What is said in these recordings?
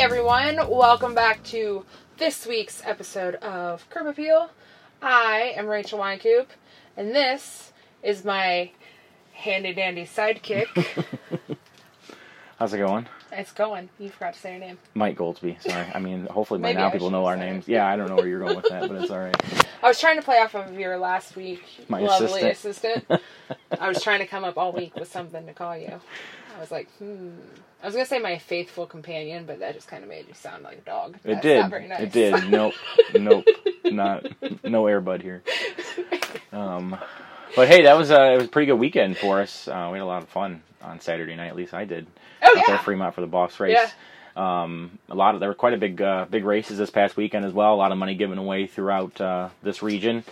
Hey everyone, welcome back to this week's episode of Curb Appeal. I am Rachel Winecoop, and this is my handy dandy sidekick. How's it going? it's going. You forgot to say your name. Mike Goldsby. Sorry. I mean, hopefully by Maybe now I people know our names. it. Yeah, I don't know where you're going with that, but it's all right. I was trying to play off of your last week My lovely assistant. assistant. I was trying to come up all week with something to call you. I was like, hmm. I was gonna say my faithful companion, but that just kind of made you sound like a dog. It That's did. Nice. It did. Nope. nope. Not no airbud here. Um, but hey, that was a it was a pretty good weekend for us. Uh, we had a lot of fun on Saturday night. At least I did. Oh there yeah. at Fremont for the boss race. Yeah. Um, a lot of there were quite a big uh, big races this past weekend as well. A lot of money given away throughout uh, this region.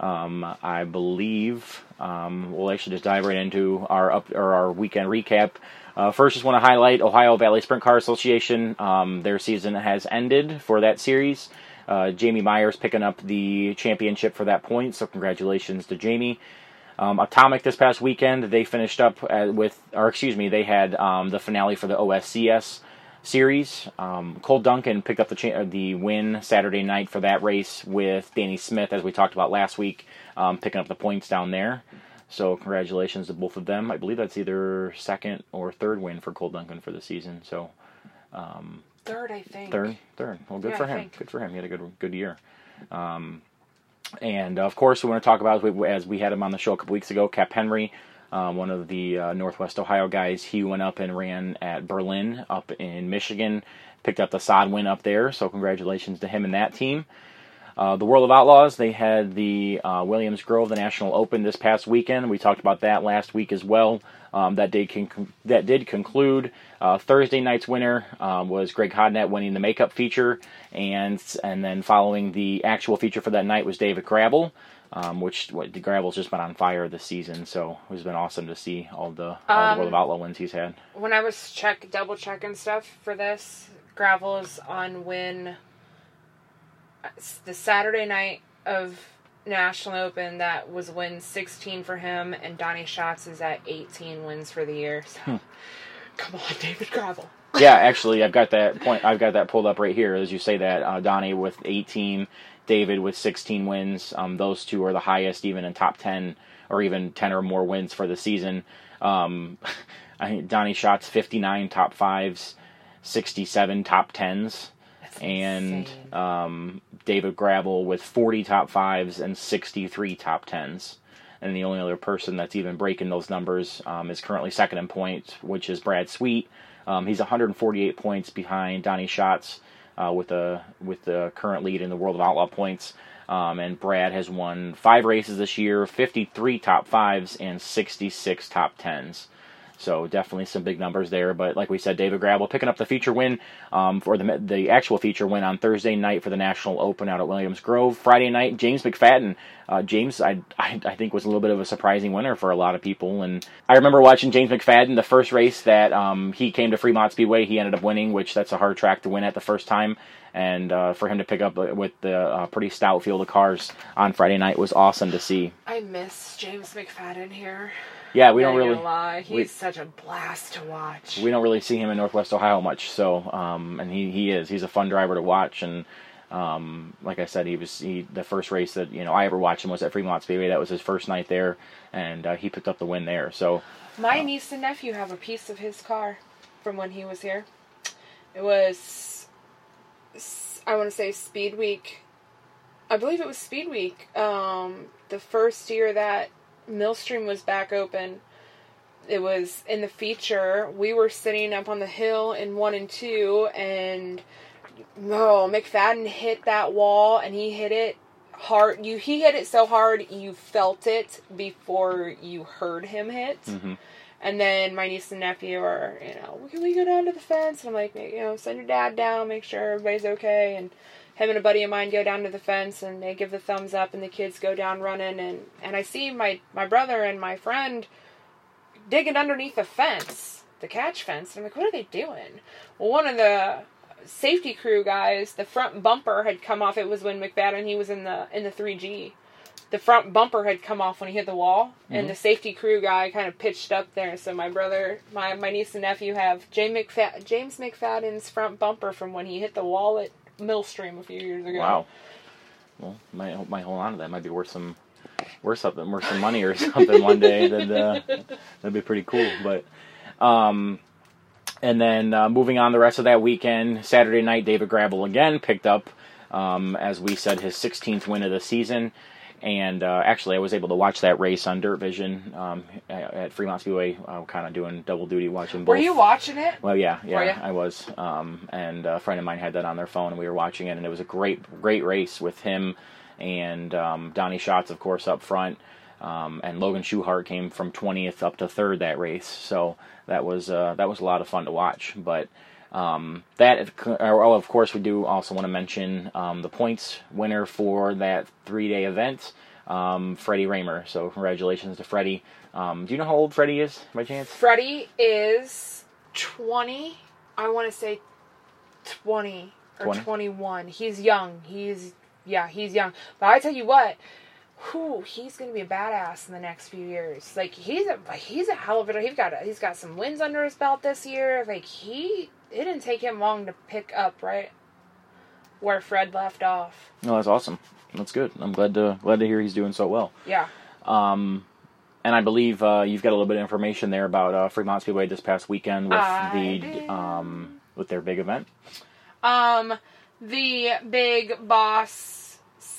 Um, I believe um, we'll actually just dive right into our up or our weekend recap. Uh, first, just want to highlight Ohio Valley Sprint Car Association. Um, their season has ended for that series. Uh, Jamie Myers picking up the championship for that point, so congratulations to Jamie. Um, Atomic this past weekend, they finished up uh, with, or excuse me, they had um, the finale for the OSCS series. Um, Cole Duncan picked up the cha- the win Saturday night for that race with Danny Smith, as we talked about last week, um, picking up the points down there. So congratulations to both of them. I believe that's either second or third win for Cole Duncan for the season. So Third, I think. Third, third. Well, good Yeah, for him. Good for him. He had a good, good year. Um, and of course, we want to talk about as we, as we had him on the show a couple weeks ago. Cap Henry, um, one of the uh, Northwest Ohio guys, he went up and ran at Berlin up in Michigan, picked up the sod win up there. So congratulations to him and that team. Uh, the World of Outlaws, they had the uh, Williams Grove, the National Open this past weekend. We talked about that last week as well. Um, that did con- that did conclude. Uh, Thursday night's winner um, was Greg Hodnett winning the makeup feature, and and then following the actual feature for that night was David Gravel, um, which what, the Gravel's just been on fire this season. So it's been awesome to see all the all Um, the World of Outlaw wins he's had. when I was check double checking stuff for this, gravel is on win. The Saturday night of National Open that was win 16 for him, and Donnie Schatz is at 18 wins for the year. So, Hmm. come on, David Gravel. yeah, actually, I've got that point. I've got that pulled up right here as you say that. Uh, Donnie with 18, David with 16 wins. Um, those two are the highest, even in top 10 or even 10 or more wins for the season. Um, I Donnie Schatz 59 top fives, 67 top tens, That's and um, David Gravel with 40 top fives and 63 top tens. And the only other person that's even breaking those numbers um, is currently second in points, which is Brad Sweet. Um, he's 148 points behind Donnie Schatz uh, with the with the current lead in the World of Outlaw points. Um, and Brad has won five races this year, 53 top fives and 66 top tens. So definitely some big numbers there. But like we said, David Gravel picking up the feature win um, for the the actual feature win on Thursday night for the National Open out at Williams Grove. Friday night, James McFadden. Uh, James, I, I I think was a little bit of a surprising winner for a lot of people. And I remember watching James McFadden the first race that um, he came to Fremont Speedway. He ended up winning, which that's a hard track to win at the first time. And uh, for him to pick up with the uh, pretty stout field of cars on Friday night was awesome to see. I miss James McFadden here. Yeah, we don't really. lie. He's we- such a blast to watch. we don't really see him in Northwest Ohio much. So, um, and he, he is he's a fun driver to watch. And um, like I said, he was he the first race that you know I ever watched him was at Fremont Speedway. That was his first night there, and uh, he picked up the win there. So My niece and nephew have a piece of his car from when he was here. It was, I want to say Speed Week. I believe it was Speed Week. Um, the first year that Millstream was back open. It was in the feature. We were sitting up on the hill in one and two, and oh, McFadden hit that wall, and he hit it hard. You he hit it so hard you felt it before you heard him hit. mhm. And then my niece and nephew are, you know, can we go down to the fence? And I'm like, you know, send your dad down, make sure everybody's okay. And him and a buddy of mine go down to the fence and they give the thumbs up and the kids go down running and, and I see my, my brother and my friend digging underneath the fence, the catch fence. And I'm like, what are they doing? Well, one of the safety crew guys, the front bumper had come off. It was when McFadden, he was in the, in the 3G the front bumper had come off when he hit the wall, Mm-hmm. and the safety crew guy kind of pitched up there. So my brother, my my niece and nephew have James McFad- James McFadden's front bumper from when he hit the wall at Millstream a few years ago. Wow. Well, might might hold on to that. Might be worth some worth something, worth some money or something one day. That uh, that'd be pretty cool. But um, and then uh, moving on the rest of that weekend, Saturday night, David Gravel again picked up, um, as we said, his 16th win of the season. And uh, actually, I was able to watch that race on Dirt Vision um, at Fremont Speedway. I'm kind of doing double duty watching both. Were you watching it? Well, yeah, yeah. I was. Um, and a friend of mine had that on their phone, and we were watching it, and it was a great, great race with him and um, Donnie Schatz, of course, up front. Um, and Logan Schuchart came from 20th up to third that race, so that was uh, that was a lot of fun to watch. But um, that, oh, of course, we do also want to mention um, the points winner for that three-day event, um, Freddie Rahmer. So congratulations to Freddie. Um, do you know how old Freddie is, by chance? Freddie is 20. I want to say 20 or 20? 21. He's young. He's, yeah, he's young. But I tell you what, whew, he's going to be a badass in the next few years. Like, he's a, he's a hell of a, he's got, a, he's got some wins under his belt this year. Like, he, it didn't take him long to pick up right where Fred left off. No, that's awesome. That's good. I'm glad to glad to hear he's doing so well. Yeah. Um, and I believe uh, you've got a little bit of information there about uh, Fremont Speedway this past weekend with I the did. um, with their big event. Um, the big boss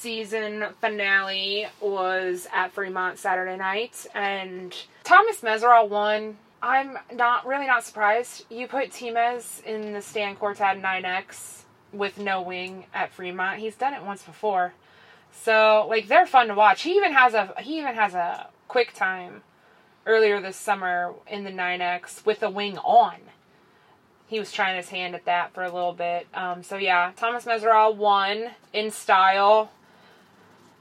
season finale was at Fremont Saturday night, and Thomas Meseraull won. I'm not really not surprised. You put Timez in the Stan Quartet 9X with no wing at Fremont. He's done it once before, so like they're fun to watch. He even has a he even has a quick time earlier this summer in the 9X with a wing on he was trying his hand at that for a little bit. Um, so yeah, Thomas Meseraull won in style.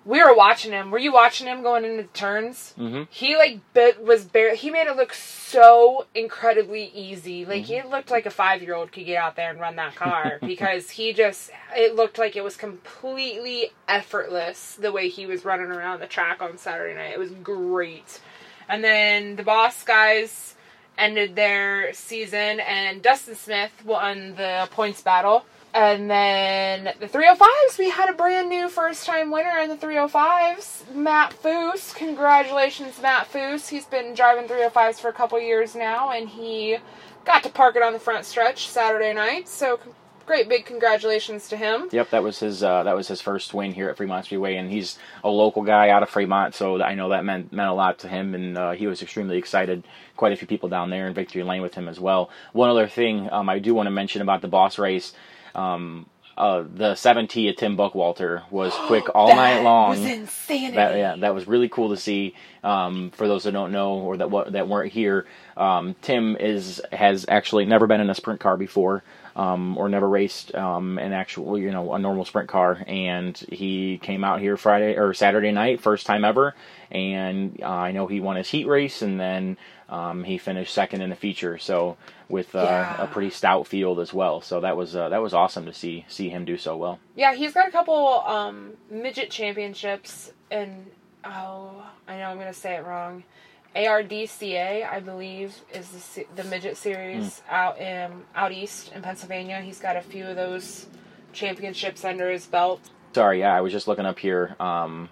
We were watching him. Were you watching him going into the turns? Mm-hmm. He like bit was bare. He made it look so incredibly easy. Like it looked like a five year old could get out there and run that car because he just it looked like it was completely effortless the way he was running around the track on Saturday night. It was great. And then the boss guys ended their season, and Dustin Smith won the points battle. And then the 305s, we had a brand new first time winner in the 305s, Matt Foose. Congratulations, Matt Foose. He's been driving 305s for a couple years now, and he got to park it on the front stretch Saturday night. So, great big congratulations to him. Yep, that was his uh, that was his first win here at Fremont Speedway, and he's a local guy out of Fremont, so I know that meant meant a lot to him, and uh, he was extremely excited. Quite a few people down there in Victory Lane with him as well. One other thing um, I do want to mention about the boss race. Um, uh, the 7T at Tim Buckwalter was quick all That night long. was insanity. That, yeah, that was really cool to see. Um, for those that don't know or that that weren't here, um, Tim is has actually never been in a sprint car before, um, or never raced um, an actual you know a normal sprint car, and he came out here Friday or Saturday night, first time ever, and uh, I know he won his heat race, and then um, he finished second in the feature. So with uh, Yeah. a pretty stout field as well. So that was uh, that was awesome to see see him do so well. Yeah, he's got a couple um, midget championships, and oh, I know I'm going to say it wrong. ARDCA, I believe, is the, the midget series out in out east in Pennsylvania. He's got a few of those championships under his belt. Sorry, yeah, I was just looking up here. Um,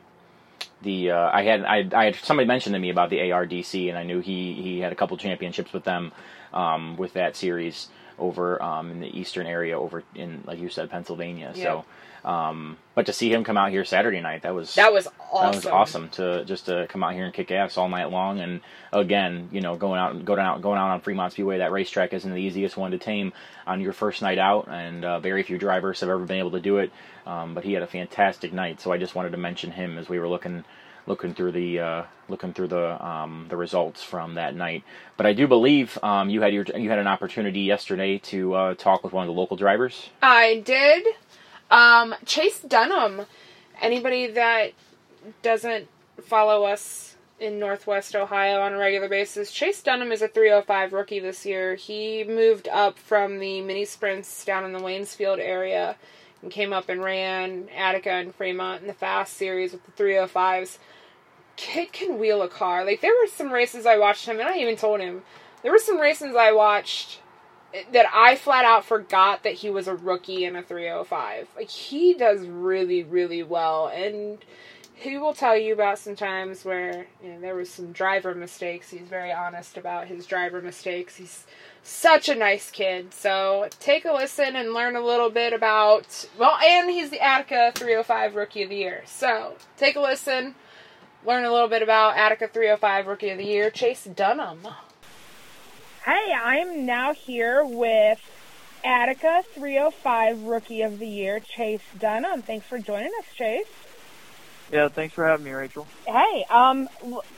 the uh, I had I, I had somebody mentioned to me about the ARDC, and I knew he he had a couple championships with them um, with that series over um, in the eastern area, over in like you said, Pennsylvania. So, um, but to see him come out here Saturday night, that was That was awesome. that was awesome to just to come out here and kick ass all night long. And again, you know, going out and going out going out on Fremont Speedway, that racetrack isn't the easiest one to tame on your first night out, and uh, very few drivers have ever been able to do it. Um, but he had a fantastic night, so I just wanted to mention him as we were looking looking through the uh, looking through the um, the results from that night. But I do believe um, you had your you had an opportunity yesterday to uh, talk with one of the local drivers. I did. Um, Chase Dunham. Anybody that doesn't follow us in Northwest Ohio on a regular basis, Chase Dunham is a 305 rookie this year. He moved up from the mini sprints down in the Waynesfield area and came up and ran Attica and Fremont in the Fast Series with the 305s. Kid can wheel a car. Like there were some races I watched him, and I even told him there were some races I watched that I flat out forgot that he was a rookie in a 305. Like he does really, really well, and he will tell you about some times where you know, there was some driver mistakes. He's very honest about his driver mistakes. He's such a nice kid. So take a listen and learn a little bit about well, and he's the Attica 305 Rookie of the Year. So take a listen, learn a little bit about Attica 305 Rookie of the Year, Chase Dunham. Hey, I'm now here with Attica 305 Rookie of the Year, Chase Dunham. Thanks for joining us, Chase. Yeah, thanks for having me, Rachel. Hey, um,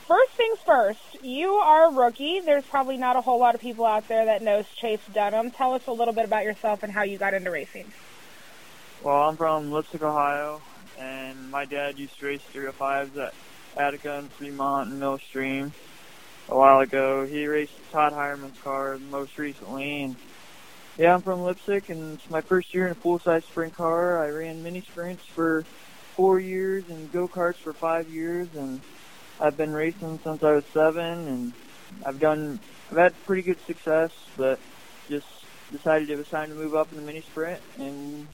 first things first, you are a rookie. There's probably not a whole lot of people out there that knows Chase Dunham. Tell us a little bit about yourself and how you got into racing. Well, I'm from Leipsic, Ohio, and my dad used to race 305s at Attica and Fremont and Millstream a while ago. He raced Todd Hireman's car most recently, and yeah, I'm from Leipsic, and it's my first year in a full-size sprint car. I ran mini sprints for four years and go karts for five years, and I've been racing since I was seven, and I've done I've had pretty good success, but just decided it was time to move up in the mini sprint, and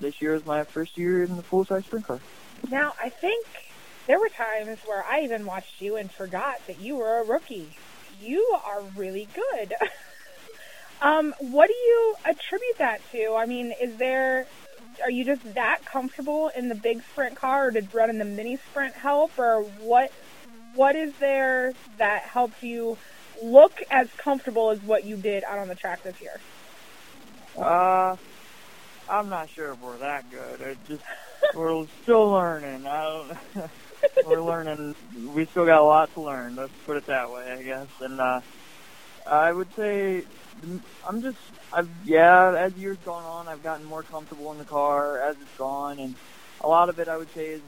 this year is my first year in the full size sprint car. Now I think there were times where I even watched you and forgot that you were a rookie. You are really good. um, what do you attribute that to? I mean, is there are you just that comfortable in the big sprint car, or did running the mini sprint help, or what? What is there that helps you look as comfortable as what you did out on the track this year? Uh, I'm not sure if we're that good. It just we're still learning. I don't. we're learning. We still got a lot to learn. Let's put it that way, I guess. And uh, I would say I'm just I've yeah, as years gone on, I've gotten more comfortable in the car as it's gone, and a lot of it I would say is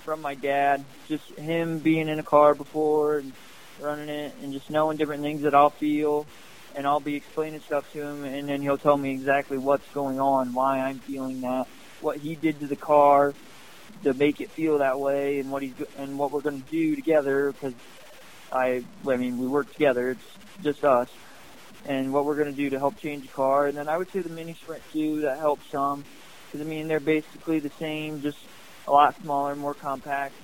from my dad. Just him being in a car before and running it, and just knowing different things that I'll feel, and I'll be explaining stuff to him, and then he'll tell me exactly what's going on, why I'm feeling that, what he did to the car to make it feel that way, and what he's and what we're going to do together because I I mean we work together. It's just us and what we're going to do to help change the car. And then I would say the mini sprint too that helps some because I mean they're basically the same, just a lot smaller, more compact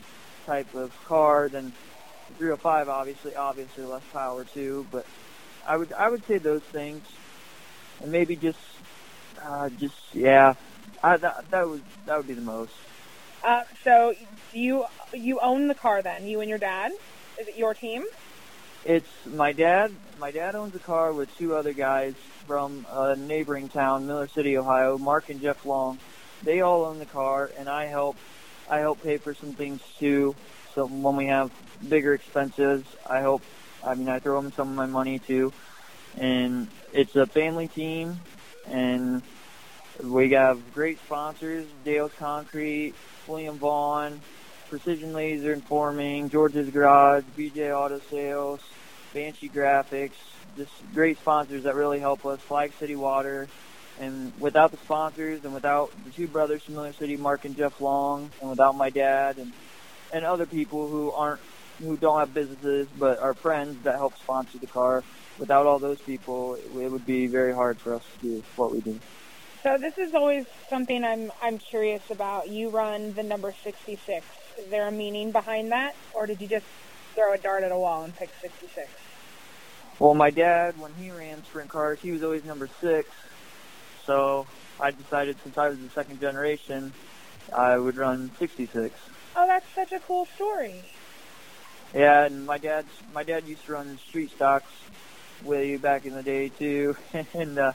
type of car than the 305. Obviously, obviously less power too, but I would I would say those things, and maybe just uh, just yeah, I, that that would that would be the most. Uh, so you you own the car then? You and your dad? Is it your team? It's my dad. My dad owns a car with two other guys from a neighboring town, Miller City, Ohio. Mark and Jeff Long. They all own the car, and I help. I help pay for some things too. So when we have bigger expenses, I help. I mean, I throw them some of my money too. And it's a family team, and we have great sponsors: Dale's Concrete, William Vaughn, Precision Laser Informing, George's Garage, BJ Auto Sales, Banshee Graphics, just great sponsors that really help us. Flag City Water, and without the sponsors and without the two brothers from Miller City, Mark and Jeff Long, and without my dad and and other people who aren't who don't have businesses but are friends that help sponsor the car. Without all those people, it would be very hard for us to do what we do. So this is always something I'm I'm curious about. You run the number 66. Is there a meaning behind that, or did you just throw a dart at a wall and pick 66? Well, my dad, when he ran sprint cars, he was always number six. So I decided since I was the second generation, I would run 66. Oh, that's such a cool story. Yeah, and my dad, my dad used to run street stocks way back in the day too, and uh,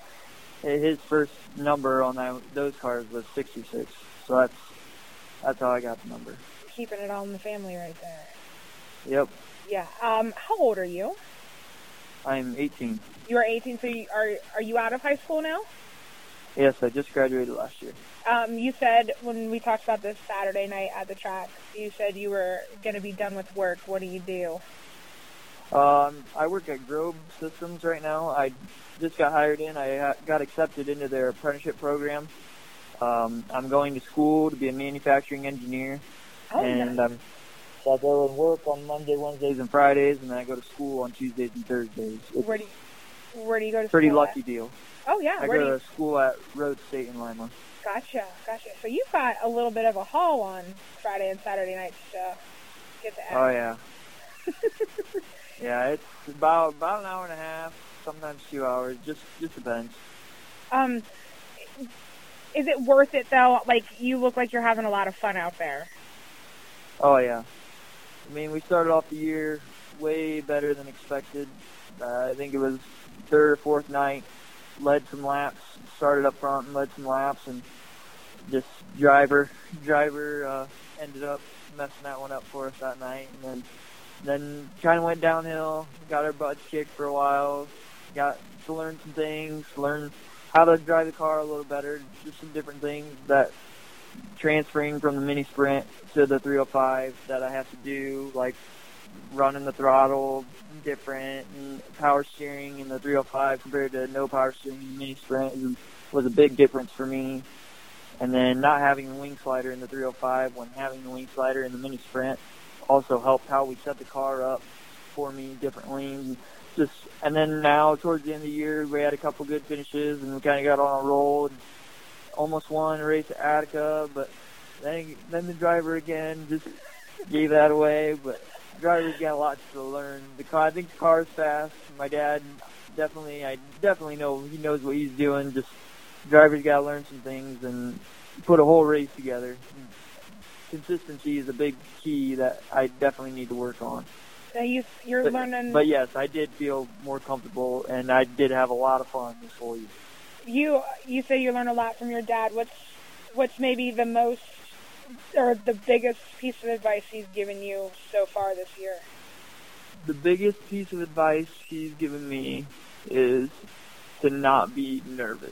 his first number on that, those cars was 66. So that's that's how I got the number keeping it all in the family right there. Yep. Yeah. Um, how old are you? I'm 18. You are 18. So you, are are you out of high school now? Yes, I just graduated last year. Um, you said when we talked about this Saturday night at the track, you said you were going to be done with work. What do you do? Um, I work at Grob Systems right now. I just got hired in. I got accepted into their apprenticeship program Um, I'm going to school to be a manufacturing engineer, Oh, and nice. I'm so I go and work on Monday, Wednesdays, and Fridays, and then I go to school on Tuesdays and Thursdays. It's where do you, where do you go to pretty school at? lucky deal. Oh yeah, I where go to school at Rhodes State in Lima. Gotcha, gotcha. So you've got a little bit of a haul on Friday and Saturday nights to get to. Oh yeah, yeah. It's about about an hour and a half, sometimes two hours. Just just depends. Um, is it worth it though? Like you look like you're having a lot of fun out there. Oh yeah. I mean, we started off the year way better than expected. Uh, I think it was third or fourth night. Led some laps, started up front and led some laps, and just driver driver uh, ended up messing that one up for us that night. And then then kind of went downhill. Got our butts kicked for a while. Got to learn some things, learn how to drive the car a little better. Just some different things that transferring from the mini sprint to the 305 that I have to do, like running the throttle different and power steering in the 305 compared to no power steering in the mini sprint was a big difference for me. And then not having the wing slider in the 305 when having the wing slider in the mini sprint also helped how we set the car up for me differently. And just and then now towards the end of the year we had a couple good finishes and we kind of got on a roll and almost won a race at Attica, but then then the driver again just gave that away. But the driver's got a lot to learn. The car, I think the car's fast. My dad definitely, I definitely know he knows what he's doing. Just driver's got to learn some things and put a whole race together. Consistency is a big key that I definitely need to work on. So you you're But, learning. but yes, I did feel more comfortable, and I did have a lot of fun this whole year. you you say you learn a lot from your dad. What's what's maybe the most or the biggest piece of advice he's given you so far this year? the biggest piece of advice he's given me is to not be nervous.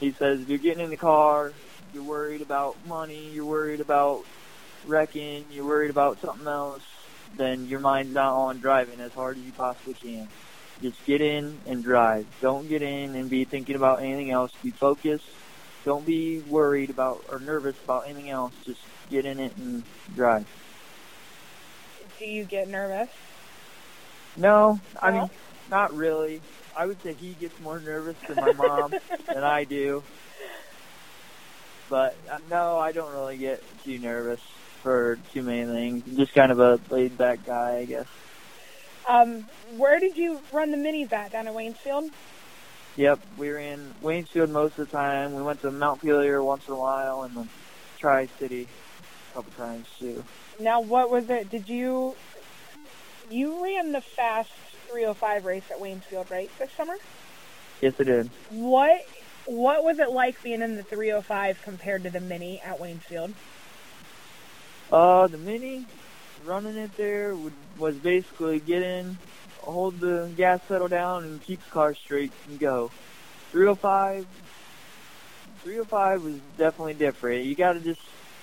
He says if you're getting in the car, you're worried about money, you're worried about wrecking, you're worried about something else, then your mind's not on driving as hard as you possibly can. Just get in and drive. Don't get in and be thinking about anything else. Be focused. Don't be worried about or nervous about anything else. Just get in it and drive. Do you get nervous? No, I No? mean, not really. I would say he gets more nervous than my mom than I do. But uh, no, I don't really get too nervous for too many things. I'm just kind of a laid back guy, I guess. Um, where did you run the minis at down at Waynesfield? Yep, we were in Waynesfield most of the time. We went to Montpelier once in a while, and then Tri City a couple times too. Now, what was it? Did you you ran the fast 305 race at Waynesfield, right, this summer? Yes, I did. What what was it like being in the 305 compared to the mini at Waynesfield? Uh, the mini, running it there would, was basically get in, hold the gas pedal down, and keep the car straight and go. 305, 305 was definitely different. You gotta just,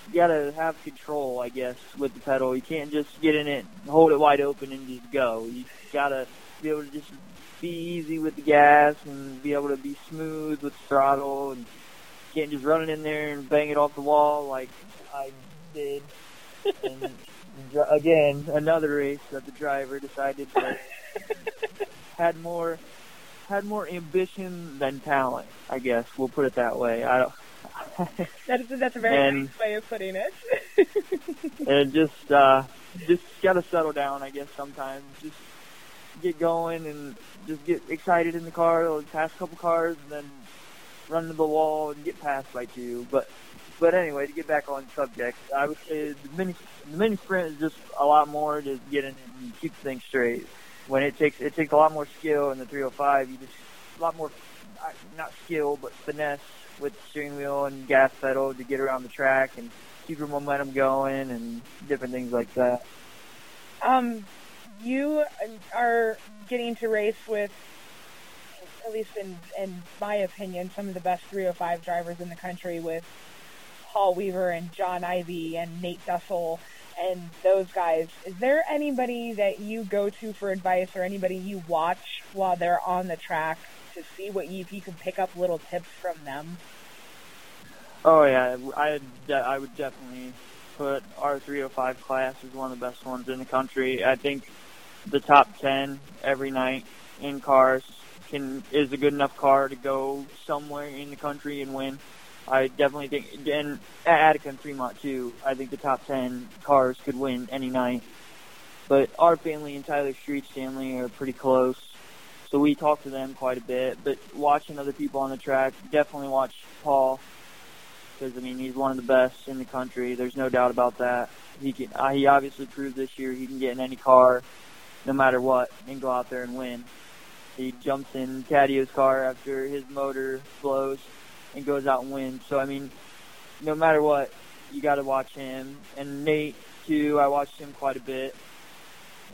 you gotta have control, I guess, with the pedal. You can't just get in it, hold it wide open, and just go. You gotta be able to just be easy with the gas and be able to be smooth with the throttle, and can't just run it in there and bang it off the wall like I did and again, another race that the driver decided to had more had more ambition than talent. I guess we'll put it that way. I don't. That is that's a very And- nice way of putting it. and just uh, just gotta settle down. I guess sometimes just get going and just get excited in the car. Or pass a couple cars and then run to the wall and get passed by two. But but anyway, to get back on subject, I would say the mini the mini sprint is just a lot more to get in and keep things straight. When it takes it takes a lot more skill in the 305, you just a lot more not skill but finesse with the steering wheel and gas pedal to get around the track and keep your momentum going and different things like that. Um, you are getting to race with, at least in in my opinion, some of the best 305 drivers in the country with Paul Weaver and John Ivy and Nate Dussel and those guys. Is there anybody that you go to for advice or anybody you watch while they're on the track to see what you, if you can pick up little tips from them? Oh yeah, I I would definitely put our 305 class as one of the best ones in the country. I think the top 10 every night in cars can is a good enough car to go somewhere in the country and win. I definitely think, and at Attica and Fremont too, I think the top 10 cars could win any night. But our family and Tyler Street Stanley are pretty close, so we talk to them quite a bit. But watching other people on the track, definitely watch Paul because I mean he's one of the best in the country. There's no doubt about that. He can. Uh, he obviously proved this year he can get in any car, no matter what, and go out there and win. He jumps in Cadio's car after his motor blows and goes out and wins. So I mean, no matter what, you got to watch him. And Nate too. I watched him quite a bit.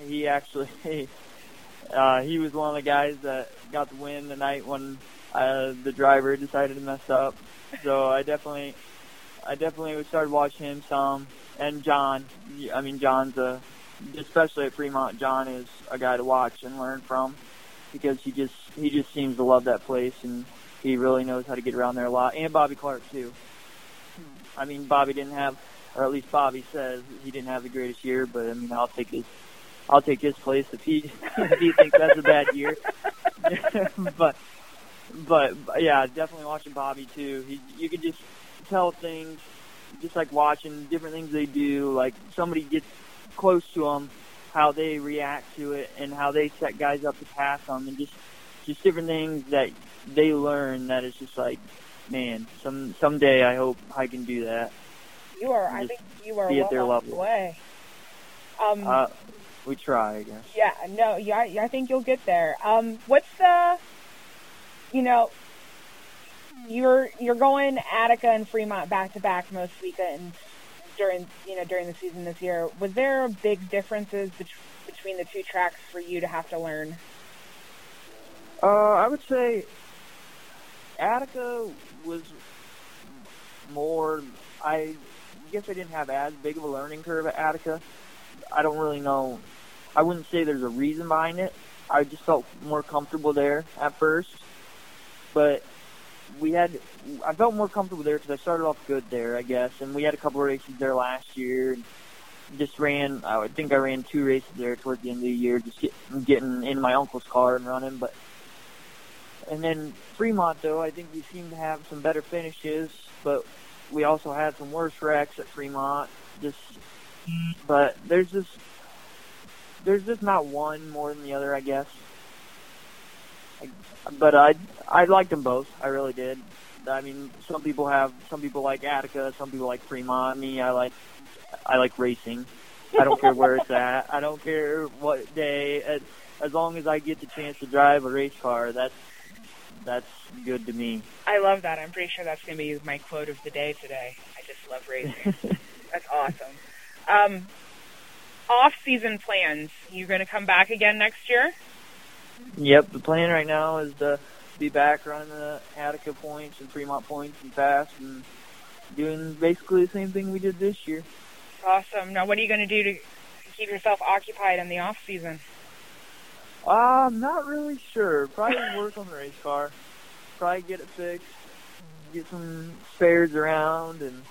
He actually. Uh, he was one of the guys that got the win the night when uh, the driver decided to mess up so I definitely, I definitely started watching him some. And John, I mean John's a, especially at Fremont, John is a guy to watch and learn from because he just he just seems to love that place and he really knows how to get around there a lot. And Bobby Clark too. I mean Bobby didn't have, or at least Bobby says he didn't have the greatest year, but I mean I'll take his I'll take his place if he if he thinks that's a bad year. but but yeah, definitely watching Bobby too. He, you could just tell things, just like watching different things they do. Like somebody gets close to them, how they react to it, and how they set guys up to pass them, and just just different things that they learn. That is just like, man, some someday I hope I can do that. You are. I think you are well their level. the way. Um, uh, we try, I guess. Yeah. No. Yeah. I think you'll get there. Um, what's the you know, you're you're going Attica and Fremont back to back most weekends during you know during the season this year. Was there big differences bet- between the two tracks for you to have to learn? Uh, I would say Attica was more. I guess I didn't have as big of a learning curve at Attica. I don't really know. I wouldn't say there's a reason behind it. I just felt more comfortable there at first but we had I felt more comfortable there because I started off good there, I guess, and we had a couple of races there last year. And just ran, I think I ran two races there towards the end of the year, just get, getting in my uncle's car and running. But and then Fremont, though, I think we seem to have some better finishes, but we also had some worse wrecks at Fremont. Just, but there's just there's just not one more than the other, I guess but I I liked them both. I really did. I mean, some people have some people like Attica, some people like Fremont. Me, I like I like racing. I don't care where it's at. I don't care what day. As, as long as I get the chance to drive a race car, that's that's good to me. I love that. I'm pretty sure that's going to be my quote of the day today. I just love racing. that's awesome. Um, off-season plans. You going to come back again next year? Yep, the plan right now is to be back running the Attica points and Fremont points and fast and doing basically the same thing we did this year. Awesome. Now, what are you going to do to keep yourself occupied in the off season? Uh, I'm not really sure. Probably work on the race car. Probably get it fixed. Get some spares around and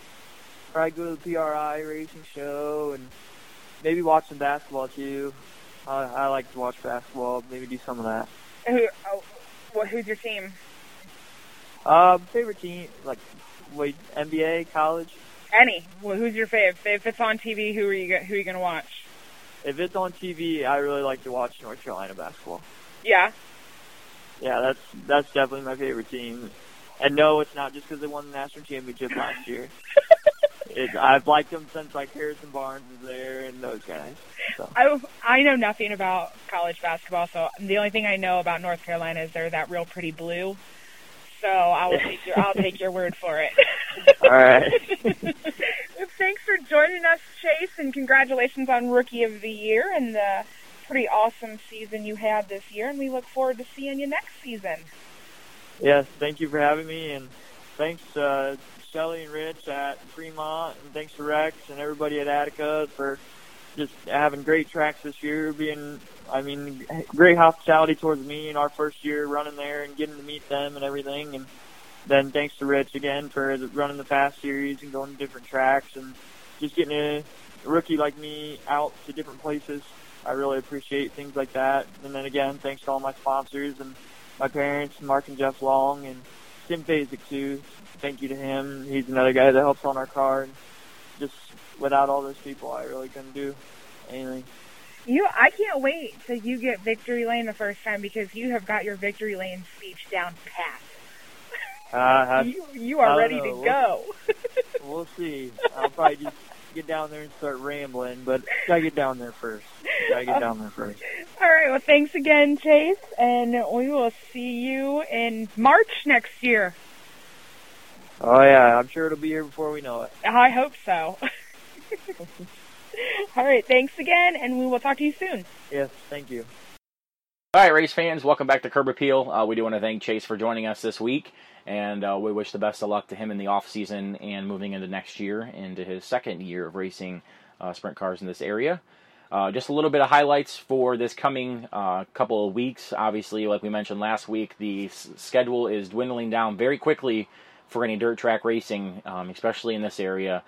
probably go to the PRI racing show and maybe watch some basketball too. I, I like to watch basketball. Maybe do some of that. Who? Oh, what? Who's your team? Um, favorite team, like, wait, NBA, college. Any. Well, who's your favorite? If it's on TV, who are you? Who are you gonna watch? If it's on TV, I really like to watch North Carolina basketball. Yeah. Yeah, that's that's definitely my favorite team. And no, it's not just because they won the national championship last year. it, I've liked them since like Harrison Barnes was there and those guys. So. I I know nothing about college basketball, so the only thing I know about North Carolina is they're that real pretty blue. So I will take your I'll take your word for it. All right. Thanks for joining us, Chase, and congratulations on Rookie of the Year and the pretty awesome season you had this year. And we look forward to seeing you next season. Yes, thank you for having me, and thanks uh, Shelly and Rich at Fremont, and thanks to Rex and everybody at Attica for just having great tracks this year. Being, I mean, great hospitality towards me in our first year running there and getting to meet them and everything, and then thanks to Rich again for running the fast series and going to different tracks and just getting a rookie like me out to different places. I really appreciate things like that. And then again, thanks to all my sponsors and my parents, Mark and Jeff Long, and Tim too. Thank you to him. He's another guy that helps on our car. And just without all those people, I really couldn't do anything. You, I can't wait till you get victory lane the first time because you have got your victory lane speech down pat. Uh, you, you are ready know. to go. We'll, we'll see. I'll probably just get down there and start rambling, but gotta get down there first. Gotta get down there first. All right. Well, thanks again, Chase, and we will see you in March next year. Oh yeah, I'm sure it'll be here before we know it. I hope so. All right. Thanks again, and we will talk to you soon. Yes, thank you. All right, race fans, welcome back to Curb Appeal. Uh, we do want to thank Chase for joining us this week, and uh, we wish the best of luck to him in the off season and moving into next year, into his second year of racing uh, sprint cars in this area. Uh, just a little bit of highlights for this coming uh, couple of weeks. Obviously, like we mentioned last week, the s- schedule is dwindling down very quickly for any dirt track racing, um, especially in this area.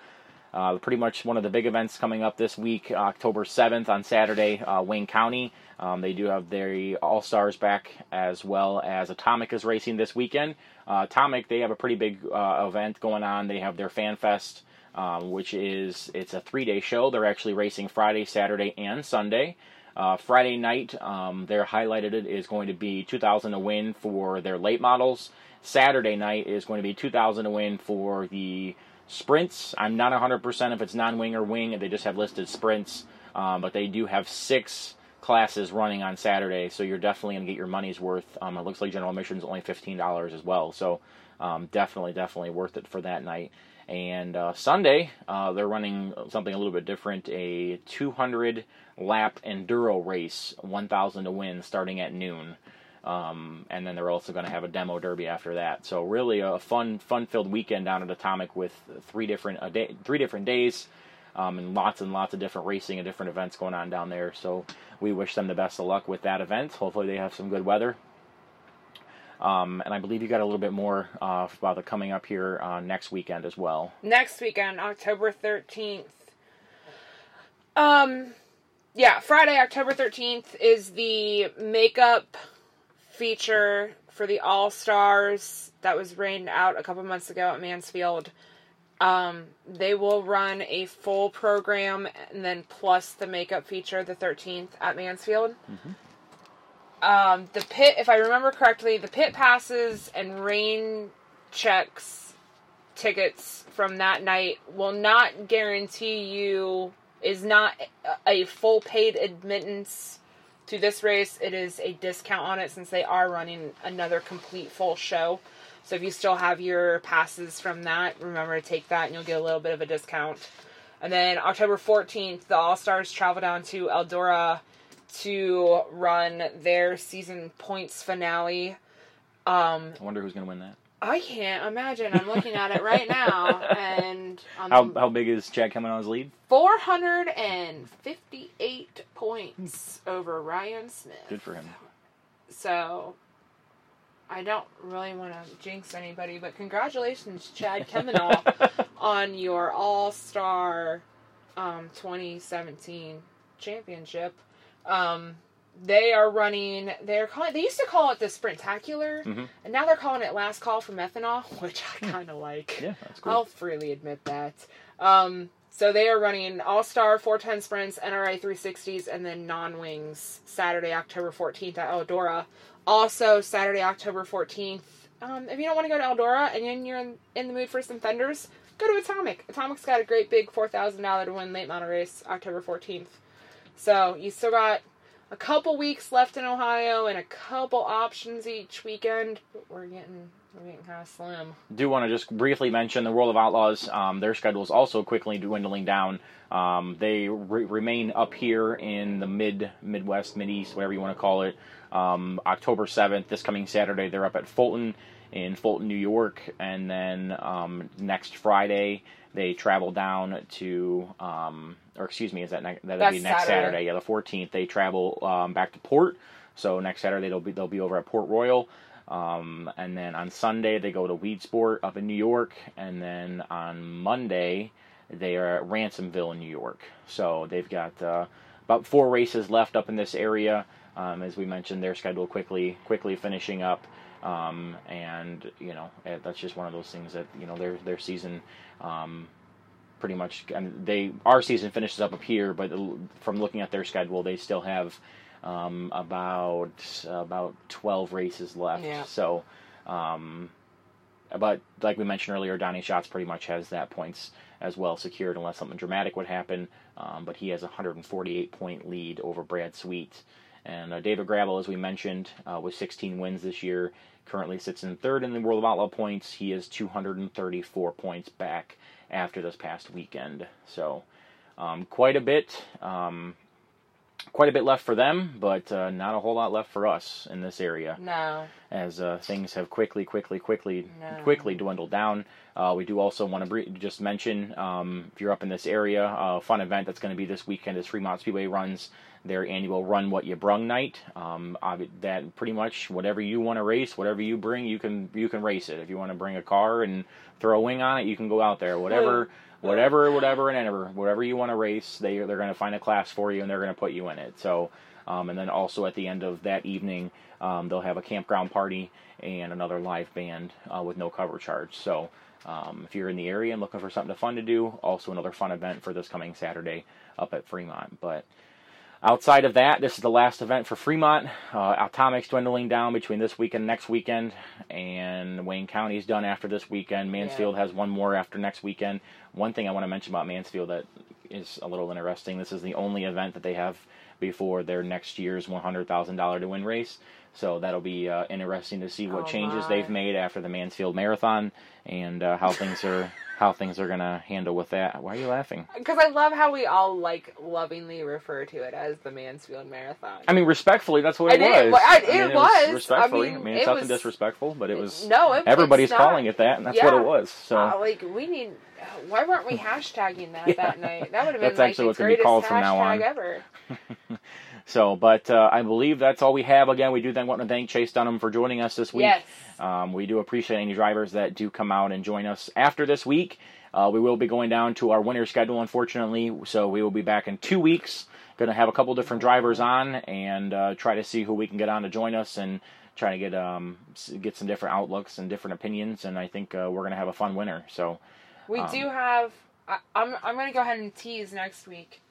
Uh, pretty much one of the big events coming up this week, October 7th on Saturday, uh, Wayne County. Um, they do have their All Stars back as well as Atomic is racing this weekend. Uh, Atomic, they have a pretty big uh, event going on. They have their Fan Fest, um, which is it's a three day show. They're actually racing Friday, Saturday, and Sunday. Uh, Friday night, um, their highlighted it is going to be 2,000 to win for their late models. Saturday night is going to be 2,000 to win for the sprints. I'm not 100% if it's non-wing or wing. They just have listed sprints, um, but they do have six classes running on Saturday, so you're definitely going to get your money's worth. Um, it looks like general admission is only $15 as well, so um, definitely, definitely worth it for that night. And uh, Sunday, uh, they're running something a little bit different a 200 lap enduro race, 1,000 to win, starting at noon. Um, and then they're also going to have a demo derby after that. So really a fun, fun-filled weekend down at Atomic with three different day, three different days, um, and lots and lots of different racing and different events going on down there. So we wish them the best of luck with that event. Hopefully they have some good weather. Um, and I believe you got a little bit more uh, about the coming up here uh, next weekend as well. next weekend, October 13th. Um, yeah, Friday, October 13th is the makeup feature for the All Stars that was rained out a couple months ago at Mansfield. Um, they will run a full program and then plus the makeup feature the 13th at Mansfield. Um, the pit, if I remember correctly, the pit passes and rain checks tickets from that night will not guarantee you is not a full paid admittance to this race. It is a discount on it since they are running another complete full show. So if you still have your passes from that, remember to take that and you'll get a little bit of a discount. And then October 14th, the All Stars travel down to Eldora to run their season points finale. Um, I wonder who's going to win that. I can't imagine. I'm looking at it right now, and um, How, how big is Chad coming on his lead? 458 points over Ryan Smith. Good for him. So, I don't really want to jinx anybody, but congratulations, Chad Kemenah, on your All Star um, 2017 championship. Um, they are running. They're calling. They used to call it the Sprintacular, Mhm. and now they're calling it Last Call for Methanol, which I kind of like. Yeah, that's cool. I'll freely admit that. Um, so they are running All Star 410 sprints, NRA 360s, and then non wings Saturday, October 14th at Eldora. Also, Saturday, October 14th. Um, if you don't want to go to Eldora and you're in, in the mood for some fenders, go to Atomic. Atomic's got a great big $4,000 to win late model race October 14th. So you still got a couple weeks left in Ohio and a couple options each weekend, but we're getting we're getting kind of slim. do want to just briefly mention the World of Outlaws. Um, their schedule is also quickly dwindling down. Um, they re- remain up here in the mid Midwest, Mid East, whatever you want to call it. Um, October seventh, this coming Saturday, they're up at Fulton in Fulton, New York, and then um, next Friday they travel down to, um, or excuse me, is that ne- that'll That's be next Saturday. Saturday? Yeah, the fourteenth. They travel um, back to Port. So next Saturday they'll be they'll be over at Port Royal. Um, and then on Sunday they go to Weedsport up in New York, and then on Monday they are at Ransomville in New York. So they've got uh, about four races left up in this area. Um, as we mentioned, their schedule quickly quickly finishing up. Um, and you know eh, that's just one of those things that you know their their season um, pretty much and they our season finishes up up here, but from looking at their schedule, they still have um, about about twelve races left. Yeah. So, um, but like we mentioned earlier, Donnie Schatz pretty much has that points as well secured unless something dramatic would happen. Um, but he has a 148 point lead over Brad Sweet. And uh, David Gravel, as we mentioned, uh, with 16 wins this year, currently sits in third in the World of Outlaw points. He is 234 points back after this past weekend. So, um, quite a bit. Um, quite a bit left for them, but uh, not a whole lot left for us in this area. No. As uh, things have quickly, quickly, quickly, No. quickly dwindled down. Uh, we do also want to bre- just mention um, if you're up in this area, a fun event that's going to be this weekend is Fremont Speedway runs their annual Run What You Brung night. Um, that pretty much whatever you want to race, whatever you bring, you can you can race it. If you want to bring a car and throw a wing on it, you can go out there. Whatever whatever, whatever, and ever, whatever you want to race, they they're going to find a class for you and they're going to put you in it. So, um, and then also at the end of that evening, um, they'll have a campground party and another live band uh, with no cover charge. So, um, if you're in the area and looking for something fun to do, also another fun event for this coming Saturday up at Fremont. But Outside of that, this is the last event for Fremont. Uh, Atomic's dwindling down between this weekend and next weekend, and Wayne County's done after this weekend. Mansfield has one more after next weekend. One thing I want to mention about Mansfield that is a little interesting this is the only event that they have before their next year's $100,000 to win race. So that'll be uh, interesting to see what Oh, changes my. they've made after the Mansfield Marathon and uh, how things are how things are gonna handle with that. Why are you laughing? Because I love how we all like lovingly refer to it as the Mansfield Marathon. I mean, respectfully, that's what it, was. well, I- I mean, it was. respectfully. I I mean, mean, it's it nothing was- disrespectful, but it was. no, it, everybody's calling it that, and that's what it was. So Uh, like we need. Why weren't we hashtagging that that night? That would have been That's like actually the what's gonna be greatest called from now hashtag on. ever. So, but uh, I believe that's all we have. Again, we do then want to thank Chase Dunham for joining us this week. Yes. Um, we do appreciate any drivers that do come out and join us after this week. Uh, we will be going down to our winter schedule, unfortunately, so we will be back in two weeks. Going to have a couple different drivers on and uh, try to see who we can get on to join us and try to get um, get some different outlooks and different opinions. And I think uh, we're going to have a fun winter. So, We Um, do have. I, I'm I'm gonna go ahead and tease next week,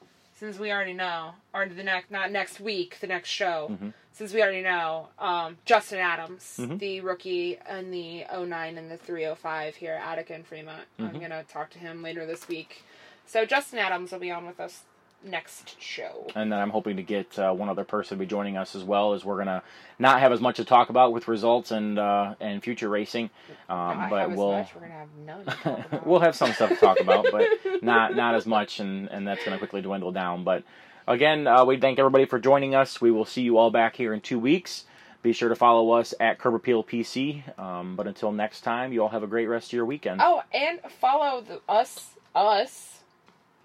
since we already know, or the next not next week, the next show, Mhm. since we already know. Um, Justin Adams, Mhm. the rookie in the 09 and the 305 here at Attica and Fremont. I'm Mhm. gonna talk to him later this week. So Justin Adams will be on with us next show. and then I'm hoping to get uh, one other person to be joining us as well, as we're gonna not have as much to talk about with results and uh, and future racing, um, but have we'll much, we're gonna have none. to talk about. we'll have some stuff to talk about, but not not as much, and and that's gonna quickly dwindle down. But again, uh, we thank everybody for joining us. We will see you all back here in two weeks. Be sure to follow us at Curb Appeal PC. Um, but until next time, you all have a great rest of your weekend. Oh, and follow the, us. Us.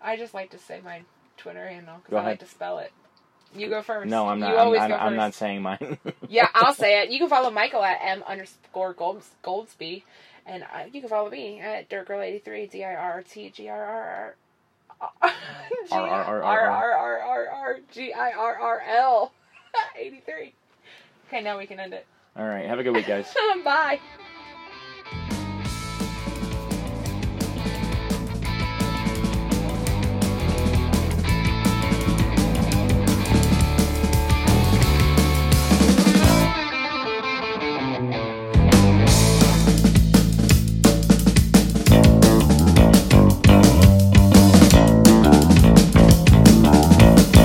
I just like to say my Twitter handle because I ahead. like to spell it. You go first. no, I'm not. You I'm, always I'm, go I'm first. not saying mine. yeah, I'll say it. You can follow Michael at m underscore Golds, Goldsby, and uh, you can follow me at dirtgirl83 d i r t g r r r G R, R, R, R, R R. R R R G I R R L 83. Okay, now we can end it. all right. Have a good week, guys. Bye.